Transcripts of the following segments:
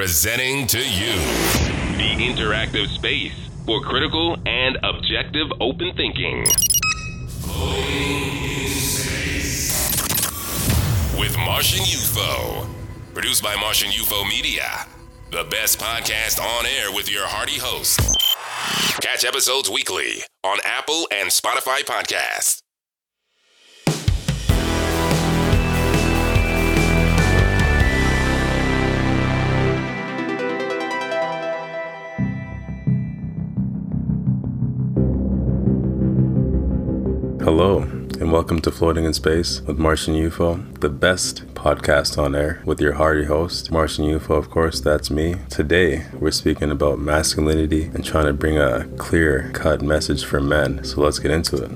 presenting to you the interactive space for critical and objective open thinking. with Martian UFO. Produced by Martian UFO Media, the best podcast on air with your hearty host. Catch episodes weekly on Apple and Spotify podcasts. Hello, and welcome to Floating in Space with Martian UFO, the best podcast on air with your hearty host, Martian UFO, of course, that's me. Today, we're speaking about masculinity and trying to bring a clear cut message for men. So let's get into it.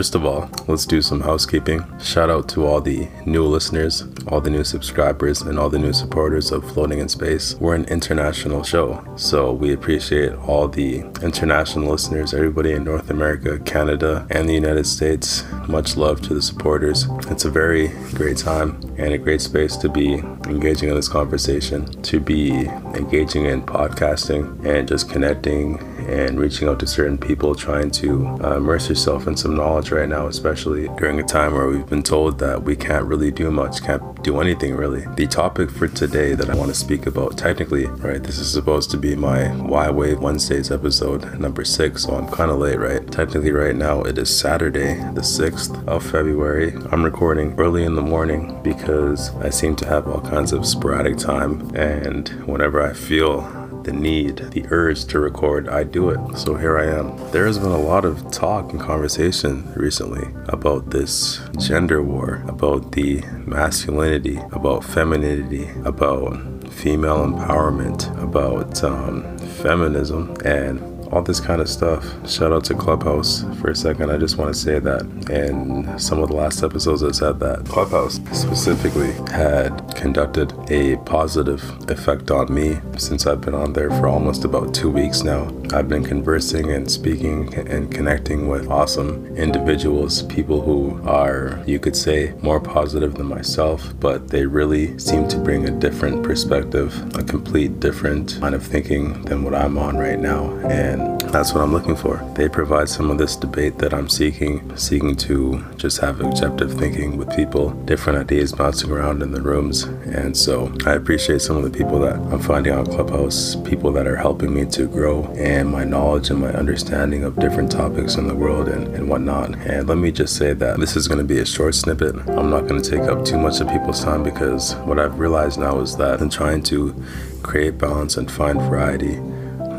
First of all, let's do some housekeeping. Shout out to all the new listeners, all the new subscribers, and all the new supporters of Floating in Space. We're an international show, so we appreciate all the international listeners, everybody in North America, Canada, and the United States. Much love to the supporters. It's a very great time and a great space to be engaging in this conversation, to be engaging in podcasting and just connecting and reaching out to certain people, trying to uh, immerse yourself in some knowledge right now, especially during a time where we've been told that we can't really do much, can't do anything really. The topic for today that I want to speak about, technically, right, this is supposed to be my Wi-Wave Wednesdays episode number six, so I'm kind of late, right? Technically, right now it is Saturday, the 6th of February. I'm recording early in the morning because I seem to have all kinds of sporadic time, and whenever I feel the need, the urge to record, I do it. So here I am. There has been a lot of talk and conversation recently about this gender war, about the masculinity, about femininity, about female empowerment, about um, feminism, and all this kind of stuff. Shout out to Clubhouse for a second. I just want to say that in some of the last episodes, I said that Clubhouse specifically had conducted a positive effect on me since I've been on there for almost about two weeks now. I've been conversing and speaking and connecting with awesome individuals, people who are, you could say, more positive than myself, but they really seem to bring a different perspective, a complete different kind of thinking than what I'm on right now. And that's what I'm looking for. They provide some of this debate that I'm seeking, seeking to just have objective thinking with people, different ideas bouncing around in the rooms. And so I appreciate some of the people that I'm finding on Clubhouse, people that are helping me to grow and my knowledge and my understanding of different topics in the world and, and whatnot. And let me just say that this is going to be a short snippet. I'm not going to take up too much of people's time because what I've realized now is that in trying to create balance and find variety,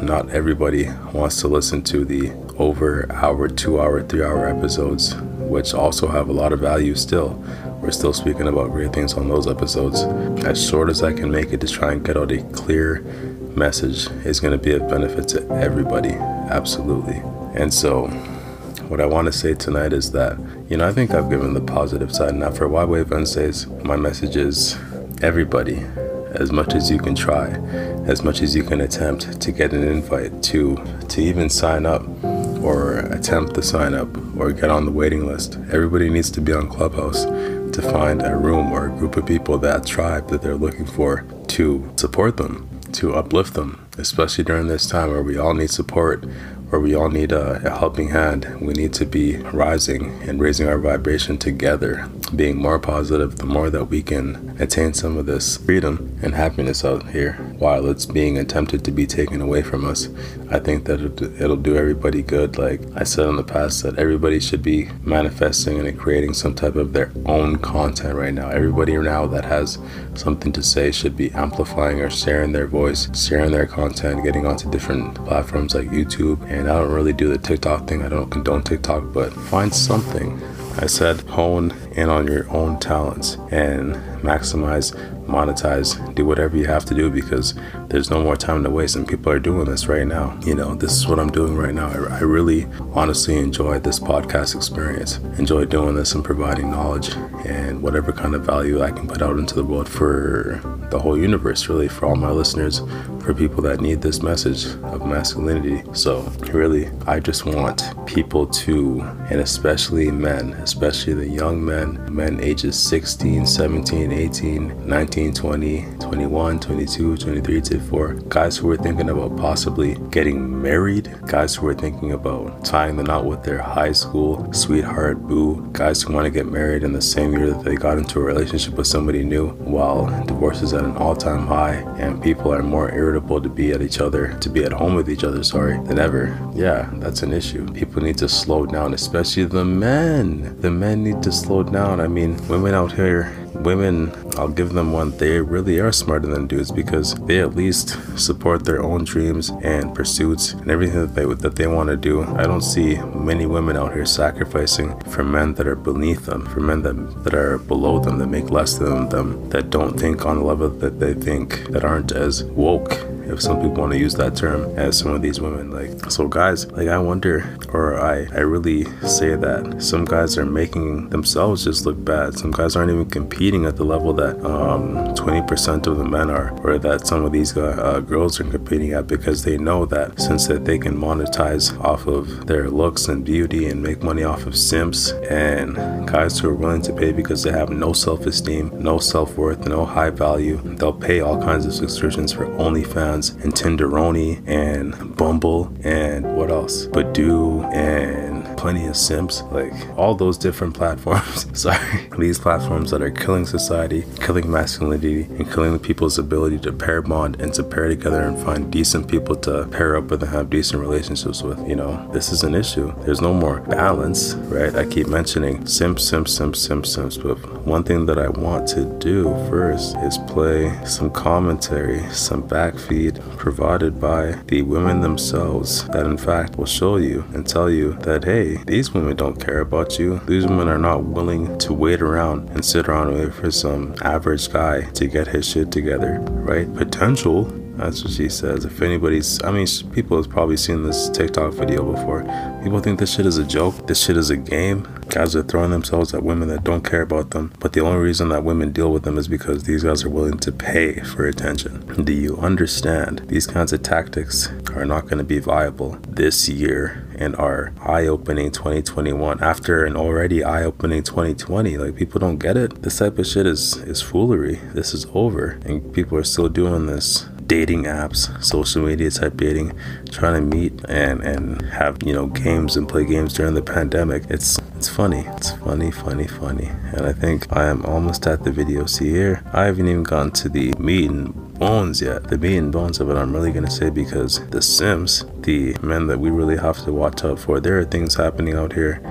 not everybody wants to listen to the over hour, two hour, three hour episodes, which also have a lot of value still. We're still speaking about great things on those episodes. As short as I can make it to try and get out a clear message is going to be of benefit to everybody. Absolutely. And so, what I want to say tonight is that, you know, I think I've given the positive side. Now, for Wi-Wave Wednesdays, my message is everybody as much as you can try, as much as you can attempt to get an invite to to even sign up or attempt to sign up or get on the waiting list. Everybody needs to be on Clubhouse to find a room or a group of people, that tribe that they're looking for to support them, to uplift them, especially during this time where we all need support, where we all need a, a, helping hand. We need to be rising and raising our vibration together, being more positive, the more that we can attain some of this freedom and happiness out here while it's being attempted to be taken away from us. I think that it'll, do everybody good. Like I said in the past, that everybody should be manifesting and creating some type of their own content right now. Everybody now that has something to say should be amplifying or sharing their voice, sharing their content, getting onto different platforms like YouTube and I don't really do the TikTok thing. I don't condone TikTok, but find something. I said hone in on your own talents and maximize, monetize, do whatever you have to do because there's no more time to waste. And people are doing this right now. You know, this is what I'm doing right now. I, I really honestly enjoy this podcast experience, enjoy doing this and providing knowledge and whatever kind of value I can put out into the world for the whole universe, really, for all my listeners, for people that need this message of masculinity. So, really, I just want people to, and especially men, especially the young men, men ages 16, 17, 18, 19, 20, 21, 22, 23, 24, guys who are thinking about possibly getting married, guys who are thinking about tying the knot with their high school sweetheart, boo, guys who want to get married in the same year that they got into a relationship with somebody new while divorce is at an all time high and people are more irritable to be at each other, to be at home with each other, sorry, than ever. Yeah, that's an issue. People need to slow down, especially the men. The men need to slow down. I mean, women out here women, I'll give them one, they really are smarter than dudes because they at least support their own dreams and pursuits and everything that they that they want to do. I don't see many women out here sacrificing for men that are beneath them, for men that that are below them, that make less than them, that don't think on the level that they think, that aren't as woke if some people want to use that term as some of these women like so guys like i wonder or i i really say that some guys are making themselves just look bad. Some guys aren't even competing at the level that um, 20% of the men are or that some of these uh, girls are competing at because they know that since that they can monetize off of their looks and beauty and make money off of simps and guys who are willing to pay because they have no self-esteem no self-worth no high value they'll pay all kinds of subscriptions for onlyfans and Tenderoni and Bumble and what else? Badoo and plenty of simps, like all those different platforms. Sorry, these platforms that are killing society, killing masculinity, and killing the people's ability to pair bond and to pair together and find decent people to pair up with and have decent relationships with. You know, this is an issue. There's no more balance, right? I keep mentioning simps, simps, simps, simps, simps, but one thing that I want to do first is play some commentary, some backfeed provided by the women themselves that, in fact, will show you and tell you that, hey, these women don't care about you. These women are not willing to wait around and sit around and wait for some average guy to get his shit together, right? Potential. That's what she says. If anybody's, I mean, people have probably seen this TikTok video before. People think this shit is a joke. This shit is a game. Guys are throwing themselves at women that don't care about them. But the only reason that women deal with them is because these guys are willing to pay for attention. Do you understand? These kinds of tactics are not going to be viable this year in our eye-opening 2021 after an already eye-opening 2020 like people don't get it this type of shit is is foolery this is over and people are still doing this dating apps, social media type dating, trying to meet and and have you know games and play games during the pandemic. It's it's funny. It's funny, funny, funny. And I think I am almost at the video. See here, I haven't even gone to the meat and bones yet. The meat and bones of it, I'm really gonna say because the simps, the men that we really have to watch out for. There are things happening out here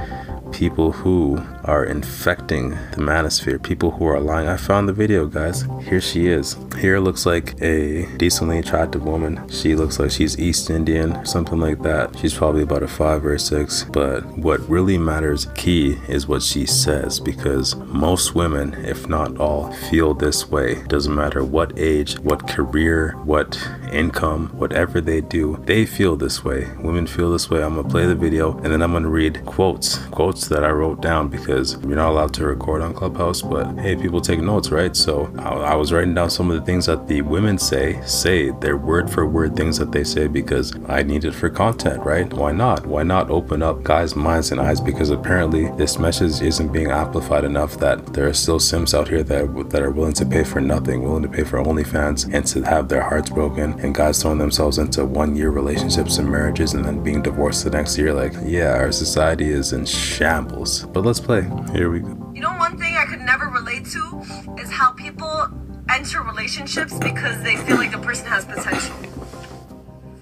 people who are infecting the manosphere, people who are lying. I found the video, guys. Here she is. Here looks like a decently attractive woman. She looks like she's East Indian, something like that. She's probably about a five or a six. But what really matters key is what she says because most women, if not all, feel this way. Doesn't matter what age, what career, what income, whatever they do, they feel this way. Women feel this way. I'm gonna play the video and then I'm gonna read quotes, quotes that I wrote down because you're not allowed to record on Clubhouse, but hey, people take notes, right? So I, was writing down some of the things that the women say, say their word for word things that they say because I need it for content, right? Why not? Why not open up guys' minds and eyes? Because apparently this message isn't being amplified enough that there are still simps out here that that are willing to pay for nothing, willing to pay for OnlyFans and to have their hearts broken and guys throwing themselves into one year relationships and marriages and then being divorced the next year. Like, yeah, our society is in shambles. But let's play. Here we go. You know, one thing I could never relate to is how people enter relationships because they feel like the person has potential.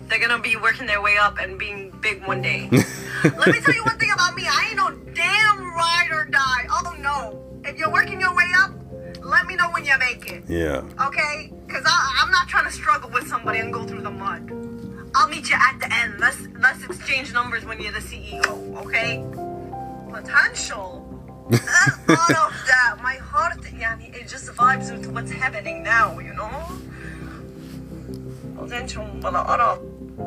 They're gonna be working their way up and being big one day. Let me tell you one thing about me. I ain't no damn ride or die. Oh no. If you're working your way up, let me know when you make it. Yeah. Okay? Because I'm not trying to struggle with somebody and go through the mud. I'll meet you at the end. Let's let's exchange numbers when you're the CEO, okay? Potential. All of that, my heart, yani, it just vibes with what's happening now, you know? Potential.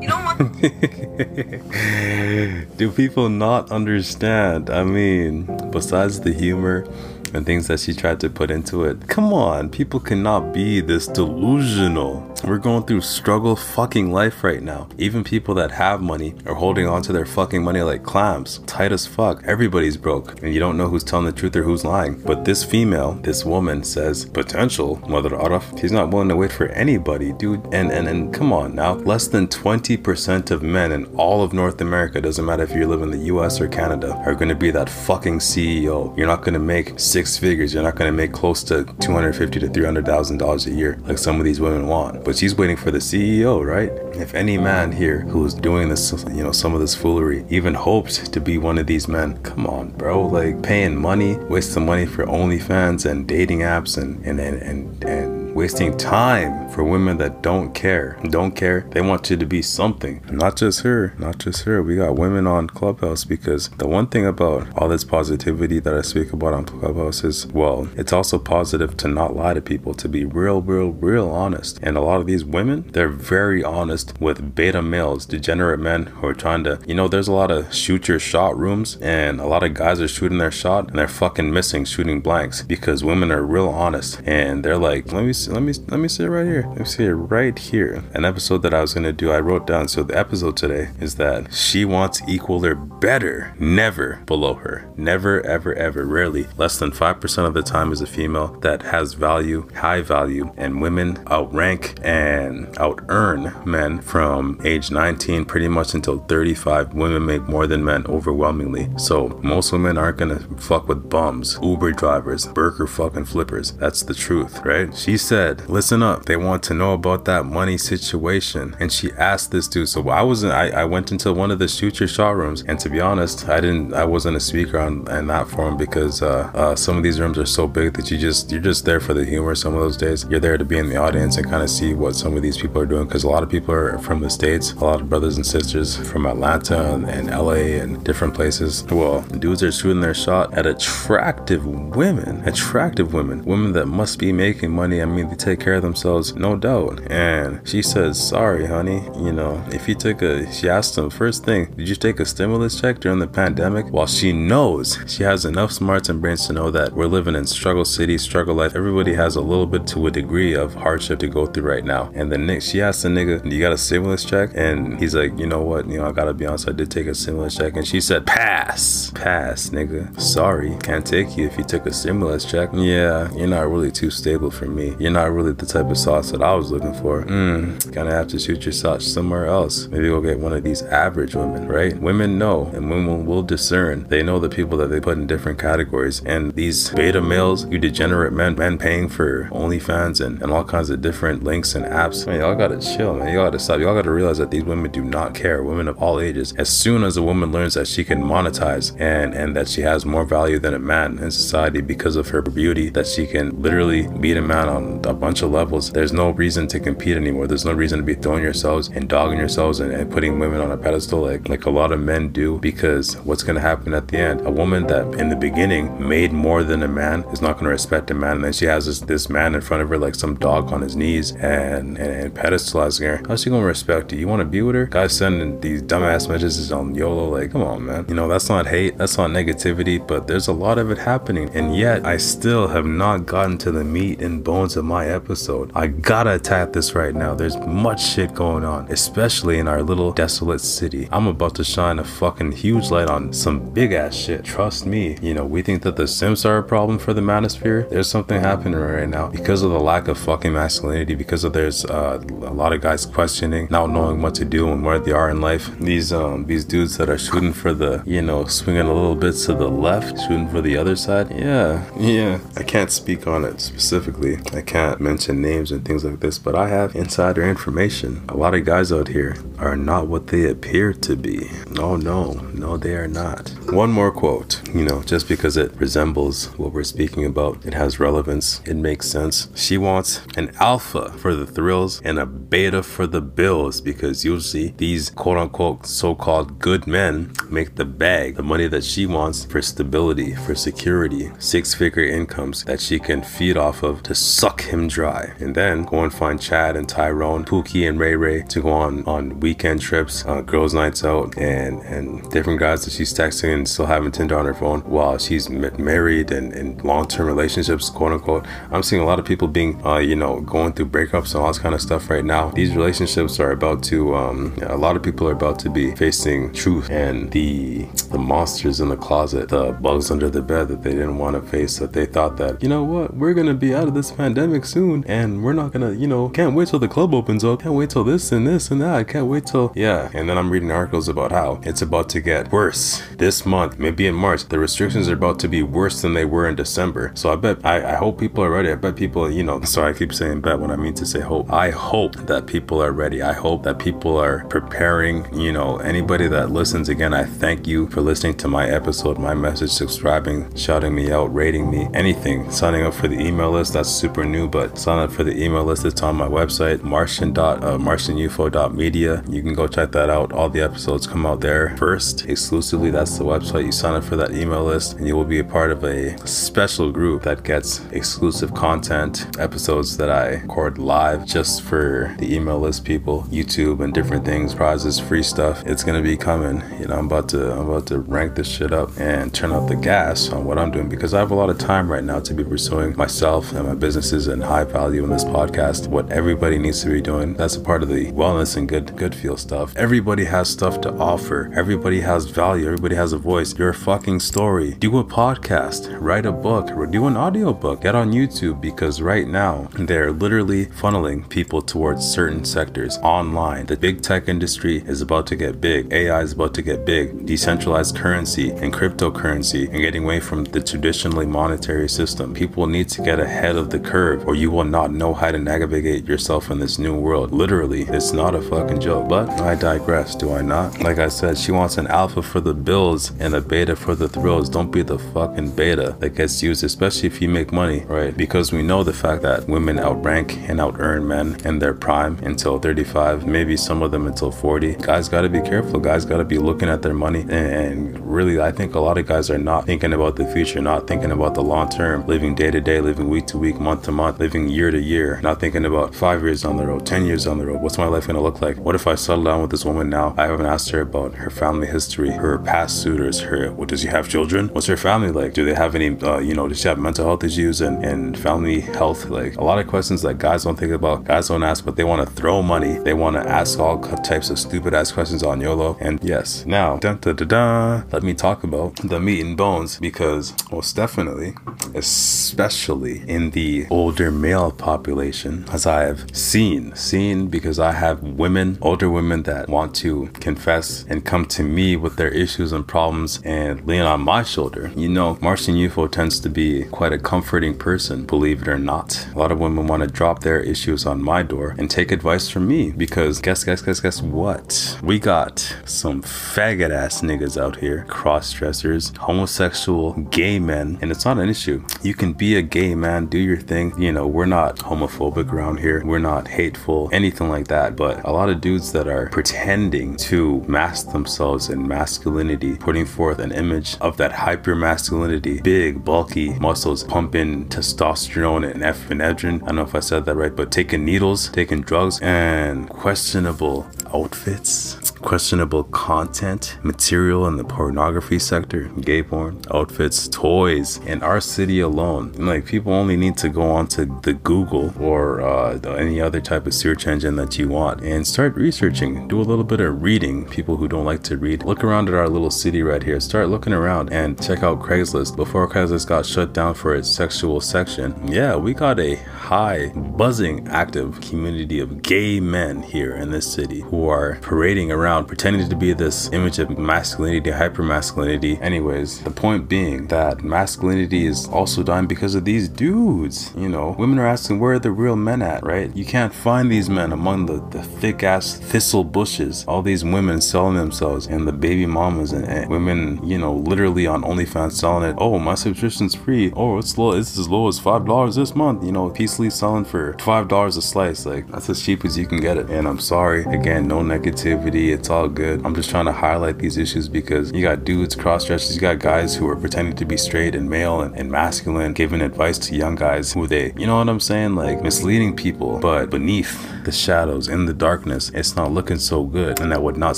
You know what? Do people not understand? I mean, besides the humor, and things that she tried to put into it, come on, people cannot be this delusional. We're going through struggle fucking life right now. Even people that have money are holding on to their fucking money like clams, tight as fuck. Everybody's broke, and you don't know who's telling the truth or who's lying. But this female, this woman says potential mother Araf. She's not willing to wait for anybody, dude. And and and come on now, less than 20% of men in all of North America, doesn't matter if you live in the US or Canada, are gonna be that fucking CEO. You're not gonna make six figures, you're not gonna make close to 250 to 300,000 dollars a year like some of these women want. But she's waiting for the CEO, right? If any man here who's doing this, you know, some of this foolery, even hoped to be one of these men, come on, bro. Like paying money, wasting money for OnlyFans and dating apps and and and and, and wasting time for women that don't care. Don't care. They want you to be something. Not just her, not just her. We got women on Clubhouse because the one thing about all this positivity that I speak about on Clubhouse well, it's also positive to not lie to people, to be real, real, real honest. And a lot of these women, they're very honest with beta males, degenerate men who are trying to, you know, there's a lot of shoot your shot rooms and a lot of guys are shooting their shot and they're fucking missing shooting blanks because women are real honest and they're like, let me see, let me let me see it right here. Let me see it right here. An episode that I was gonna do, I wrote down. So the episode today is that she wants equal or better, never below her. Never, ever, ever, rarely. Less than 5% of the time is a female that has value, high value, and women outrank and out earn men from age 19 pretty much until 35. Women make more than men overwhelmingly. So most women aren't gonna fuck with bums, Uber drivers, burger fucking flippers. That's the truth, right? She said, listen up. They want to know about that money situation. And she asked this dude. So I wasn't, I, I went into one of the shoot your shot rooms. And to be honest, I didn't, I wasn't a speaker on, that forum because uh, uh, some of these rooms are so big that you just, you're just there for the humor some of those days. You're there to be in the audience and kind of see what some of these people are doing because a lot of people are from the States, a lot of brothers and sisters from Atlanta and, LA and different places. Well, dudes are shooting their shot at attractive women, attractive women, women that must be making money. I mean, they take care of themselves, no doubt. And she says, Sorry, honey, you know, if you took a, she asked him, first thing, did you take a stimulus check during the pandemic? While she knows she has enough smarts and brains to know that we're living in struggle city, struggle life. Everybody has a little bit to a degree of hardship to go through right now. And the next, she asked the nigga, You got a stimulus check? And he's like, You know what? You know, I gotta be honest, I did take a stimulus check. And she said, Pass, pass, nigga. Sorry, can't take you if you took a stimulus check. Yeah, you're not really too stable for me. You're not really the type of sauce that I was looking for. Mm, gonna have to shoot your shot somewhere else. Maybe go get one of these average women, right? Women know and women will discern. They know the people that they put in different categories. And these beta males, you degenerate men, men paying for OnlyFans and, and all kinds of different links and apps. Man, y'all gotta chill, man. Y'all gotta stop. Y'all gotta realize that these women do not care. Women of all ages. As soon as a woman learns that she can monetize and and that she has more value than a man in society because of her beauty, that she can literally beat a man on a bunch of levels. There's no reason to compete anymore. There's no reason to be throwing yourselves and dogging yourselves and, and putting women on a pedestal like like a lot of men do. Because what's gonna happen at the end? A woman that in the beginning made more than a man is not gonna respect a man, and then she has this this man in front of her like some dog on his knees and and, and pedestalizing her. How's she gonna respect you? You want to be with her? Guys sending these dumbass messages on YOLO. Like, come on, man. You know that's not hate. That's not negativity. But there's a lot of it happening, and yet I still have not gotten to the meat and bones of my episode. I gotta attack this right now. There's much shit going on, especially in our little desolate city. I'm about to shine a fucking huge light on some big ass shit. Trust me. You know, we think that the Are a problem for the manosphere. There's something happening right now because of the lack of fucking masculinity. Because of there's uh, a lot of guys questioning, not knowing what to do and where they are in life. These um these dudes that are shooting for the you know swinging a little bit to the left, shooting for the other side. Yeah, yeah. I can't speak on it specifically. I can't mention names and things like this, but I have insider information. A lot of guys out here are not what they appear to be. No, no, no, they are not. One more quote. You know, just because it resembles what we're speaking about, it has relevance, it makes sense. She wants an alpha for the thrills and a beta for the bills because usually these quote unquote so called good men make the bag, the money that she wants for stability, for security, six figure incomes that she can feed off of to suck him dry. And then go and find Chad and Tyrone, Pookie and Ray Ray to go on, on weekend trips, uh, girls' nights out, and, and different guys that she's texting and still having Tinder on her phone while she's married and in long term relationships, quote unquote. I'm seeing a lot of people being, uh, you know, going through breakups and all this kind of stuff right now. These relationships are about to, um, a lot of people are about to be facing truth and the the monsters in the closet, the bugs under the bed that they didn't want to face. That they thought that, you know what, we're gonna be out of this pandemic soon, and we're not gonna, you know, can't wait till the club opens up. Can't wait till this and this and that. Can't wait till yeah. And then I'm reading articles about how it's about to get worse this month, maybe in March. The restrictions are about to be worse than they were in December. So I bet I, I hope people are ready. I bet people, you know, sorry I keep saying bet when I mean to say hope. I hope that people are ready. I hope that people are preparing. You know, anybody that listens again, I thank you for listening to my episode, my message, subscribing, shouting me out, rating me, anything, signing up for the email list. That's super new, but sign up for the email list. It's on my website, martian uh, martianufo.media. You can go check that out. All the episodes come out there first, exclusively. That's the website. You sign up for that email list, and you will be a part of a special group that gets exclusive content, episodes that I record live just for the email list people, YouTube and different things, prizes, free stuff. It's gonna be coming. You know, I'm about to I'm about to rank this shit up and turn up the gas on what I'm doing because I have a lot of time right now to be pursuing myself and my businesses and high value in this podcast. What everybody needs to be doing. That's a part of the wellness and good good feel stuff. Everybody has stuff to offer. Everybody has value. Everybody has a voice. Your fucking story. Do a podcast. Write a book. Or do an audiobook. Get on YouTube because right now they're literally funneling people towards certain sectors online. The big tech industry is about to get big. AI is about to get big. Decentralized currency and cryptocurrency and getting away from the traditionally monetary system. People need to get ahead of the curve or you will not know how to navigate yourself in this new world. Literally, it's not a fucking joke. But I digress, do I not? Like I said, she wants an alpha for the bills and a beta for the thrills. Don't be the fucking beta that gets used, especially if you make money, right? Because we know the fact that women outrank and outearn men in their prime until 35, maybe some of them until 40. Guys gotta be careful. Guys gotta be looking at their money. And really, I think a lot of guys are not thinking about the future, not thinking about the long term, living day to day, living week to week, month to month, living year to year, not thinking about five years on the road, 10 years on the road. What's my life gonna look like? What if I settle down with this woman now? I haven't asked her about her family history, her past suitors, her, what does she have children? What's her family like? Do they have any, uh, you know, does she have mental health issues and, and family health? Like a lot of questions that guys don't think about, guys don't ask, but they want to throw money. They want to ask all types of stupid ass questions on YOLO. And yes, now, dun, dun, dun, dun, let me talk about the meat and bones because most definitely, especially in the older male population, as I have seen, seen because I have women, older women that want to confess and come to me with their issues and problems and lean on my shoulder. You know, Martian UFO tends to be quite a comforting person, believe it or not. A lot of women want to drop their issues on my door and take advice from me because guess, guess, guess, guess what? We got some faggot ass niggas out here, cross dressers, homosexual, gay men, and it's not an issue. You can be a gay man, do your thing. You know, we're not homophobic around here, we're not hateful, anything like that. But a lot of dudes that are pretending to mask themselves in masculinity, putting forth an image of that hyper masculinity, big, bulky muscles, pumping testosterone and epinephrine. I don't know if I said that right, but taking needles, taking drugs, and questionable outfits, questionable content, material in the pornography sector, gay porn, outfits, toys. In our city alone, like people only need to go onto the Google or uh, any other type of search engine that you want and start researching. Do a little bit of reading. People who don't like to read, look around at our little city right here. Start looking around and check out Craigslist. Before Craigslist got shut down for its sexual section, yeah, we got a high, buzzing, active community of gay men here in this city who are parading around pretending to be this image of masculinity, hyper masculinity. Anyways, the point being that masculinity is also dying because of these dudes. You know, women are asking where are the real men at, right? You can't find these men among the, the thick ass thistle bushes. All these women selling themselves and the baby mamas and, and women, you know, literally on OnlyFans selling it. Oh, my subscription's free. Oh, it's low. It's as low as five dollars this month. You know, peacefully selling for five dollars a slice. Like that's as cheap as you can get it. And I'm sorry, again, no negativity. It's all good. I'm just trying to highlight these issues because you got dudes, cross dressers, you got guys who are pretending to be straight and male and, and masculine, giving advice to young guys who they, you know what I'm saying? Like misleading people. But beneath the shadows, in the darkness, it's not looking so good. And I would not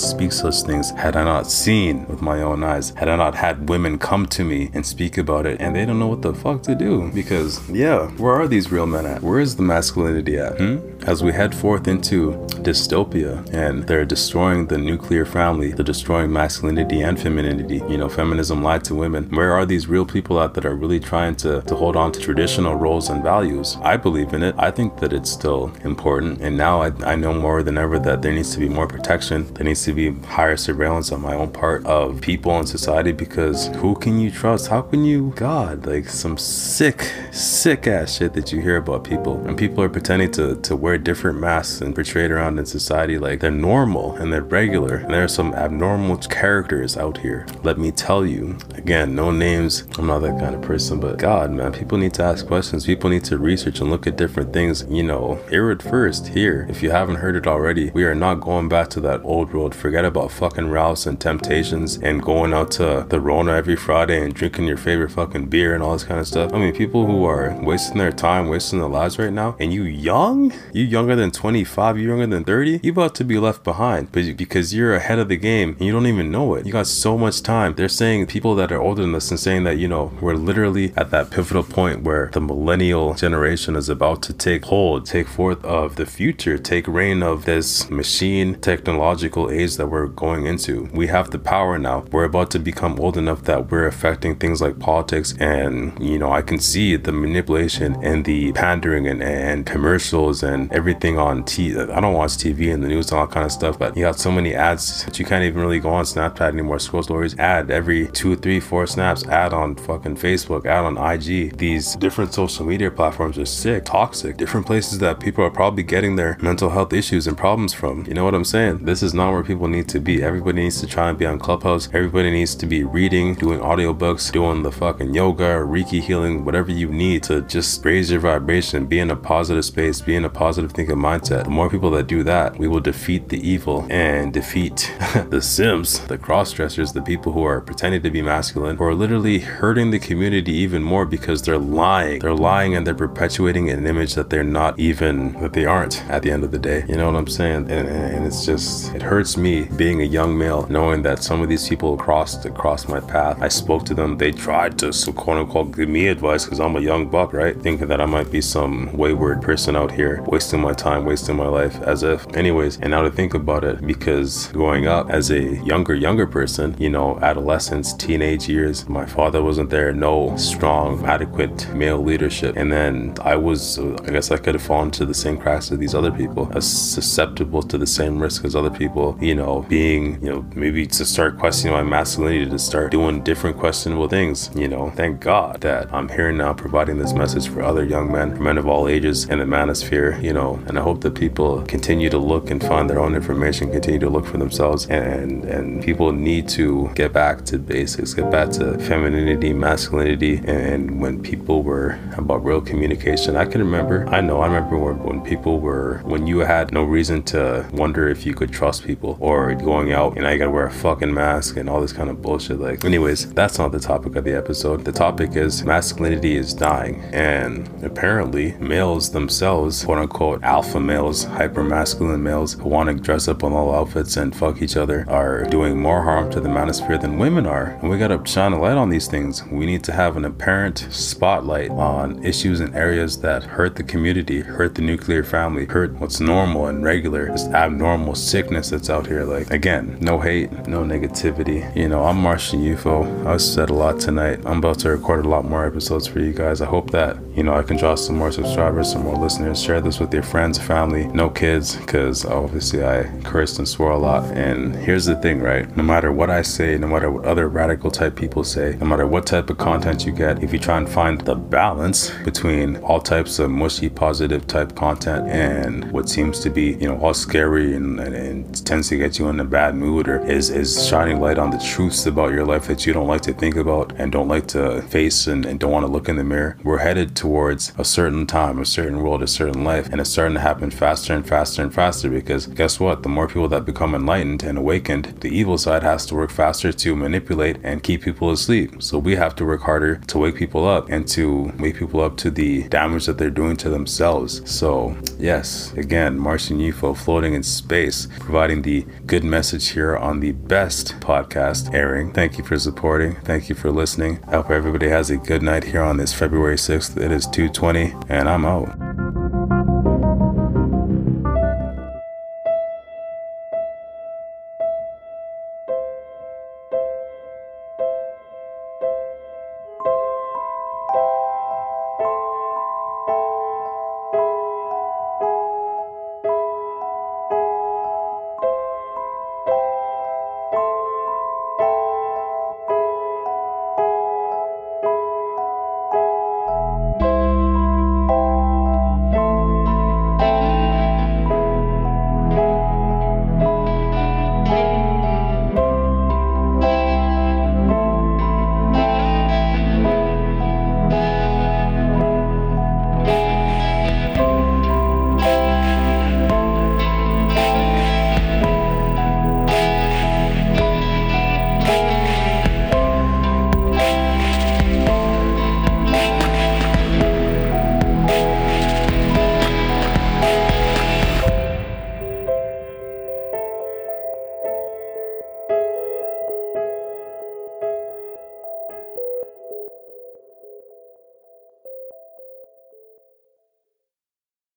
speak such things had I not seen with my own eyes, had I not had women come to me and speak about it. And they don't know what the fuck to do because, yeah, where are these real men at? Where is the masculinity at? Hmm? As we head forth into dystopia and they're destroying the nuclear family, they're destroying masculinity and femininity. You know, feminism lied to women. Where are these real people at that are really trying to, to hold on to traditional roles and values? I believe in it. I think that it's still important. And now I, I know more than ever that there needs to be more protection. There needs to be higher surveillance on my own part of people in society because who can you trust? How can you, God, like some sick, sick ass shit that you hear about people. And people are pretending to, to wear different masks and portray it around in society like they're normal and they're regular. And there are some abnormal characters out here. Let me tell you, again, no names. I'm not that kind of person, but God, man, people need to ask questions. People need to research and look at different things. You know, hear it first here. If you haven't heard it already, we are not going back to that old world. Forget about fucking Ralphs and Temptations and going out to the Rona every Friday and drinking your favorite fucking beer and all this kind of stuff. I mean, people who are wasting their time, wasting their lives right now, and you young, you younger than 25, you younger than 30, you about to be left behind but because you're ahead of the game and you don't even know it. You got so much time. They're saying people that are older than us and saying that, you know, we're literally at that pivotal point where the millennial generation is about to take hold, take forth of the future, take reign of this machine technological age that we're going into. We have the power now. We're about to become old enough that we're affecting things like politics and, you know, I can see the manipulation and the pandering and, and commercials and everything on TV. I don't watch TV and the news and all kind of stuff, but you got so many ads that you can't even really go on Snapchat anymore. Scroll stories, ad every two, three, four snaps, ad on fucking Facebook, ad on IG. These different social media platforms are sick, toxic, different places that people are probably getting their mental health issues and problems from. You know what I'm saying? This is not where people need to be. Everybody needs to try and be on Clubhouse. Everybody needs to be reading, doing audiobooks, doing the fucking yoga, Reiki healing, whatever you need to just raise your vibration, be in a positive space, be in a positive thinking mindset. The more people that do that, we will defeat the evil and defeat the simps, the cross dressers, the people who are pretending to be masculine, who are literally hurting the community even more because they're lying. They're lying and they're perpetuating an image that they're not even, that they aren't at the end of the day. You know what I'm saying? And, and it's just, it hurts me being a young male knowing that some of these people crossed across my path. I spoke to them, they tried to, so quote unquote, give me advice because I'm a young buck, right? Thinking that I might be some wayward person out here, wasting my time, wasting my life as if. Anyways, and now to think about it, because growing up as a younger, younger person, you know, adolescence, teenage years, my father wasn't there, no strong, adequate male leadership. And then I was, I guess I could have fallen to the same cracks as these other people, as susceptible to the same risk as other people, you know, being, you know, maybe to start questioning my masculinity, to start doing different questionable things, you know. Thank God that I'm here now providing this message for other young men, men of all ages in the manosphere, you know, and I hope that people continue to look and find their own information, continue to look for themselves, and and people need to get back to basics, get back to femininity, masculinity, and when people were about real communication. I can remember, I know, I remember when, when people were, when you had no reason to wonder if you could trust people, or going out and I gotta wear a fucking mask and all this kind of bullshit. Like, anyways, that's not the topic of the episode. The topic is masculinity is dying, and apparently males themselves, quote unquote, alpha males, hyper masculine males who want to dress up in all and fuck each other are doing more harm to the manosphere than women are. And we gotta shine a light on these things. We need to have an apparent spotlight on issues and areas that hurt the community, hurt the nuclear family, hurt what's normal and regular, this abnormal sickness that's out here. Like, again, no hate, no negativity. You know, I'm Martian UFO. I said a lot tonight. I'm about to record a lot more episodes for you guys. I hope that, you know, I can draw some more subscribers, some more listeners. Share this with your friends, family, no kids, because obviously I cursed and swore a lot. And here's the thing, right? No matter what I say, no matter what other radical type people say, no matter what type of content you get, if you try and find the balance between all types of mushy, positive type content and what seems to be, you know, all scary and, and, and tends to get you in a bad mood or is, is shining light on the truths about your life that you don't like to think about and don't like to face and, and don't want to look in the mirror, we're headed towards a certain time, a certain world, a certain life. And it's starting to happen faster and faster and faster because guess what? The more people that become enlightened and awakened, the evil side has to work faster to manipulate and keep people asleep. So we have to work harder to wake people up and to wake people up to the damage that they're doing to themselves. So, yes, again, Martian UFO floating in space, providing the good message here on the best podcast airing. Thank you for supporting. Thank you for listening. I hope everybody has a good night here on this February 6th. It is 220 and I'm out.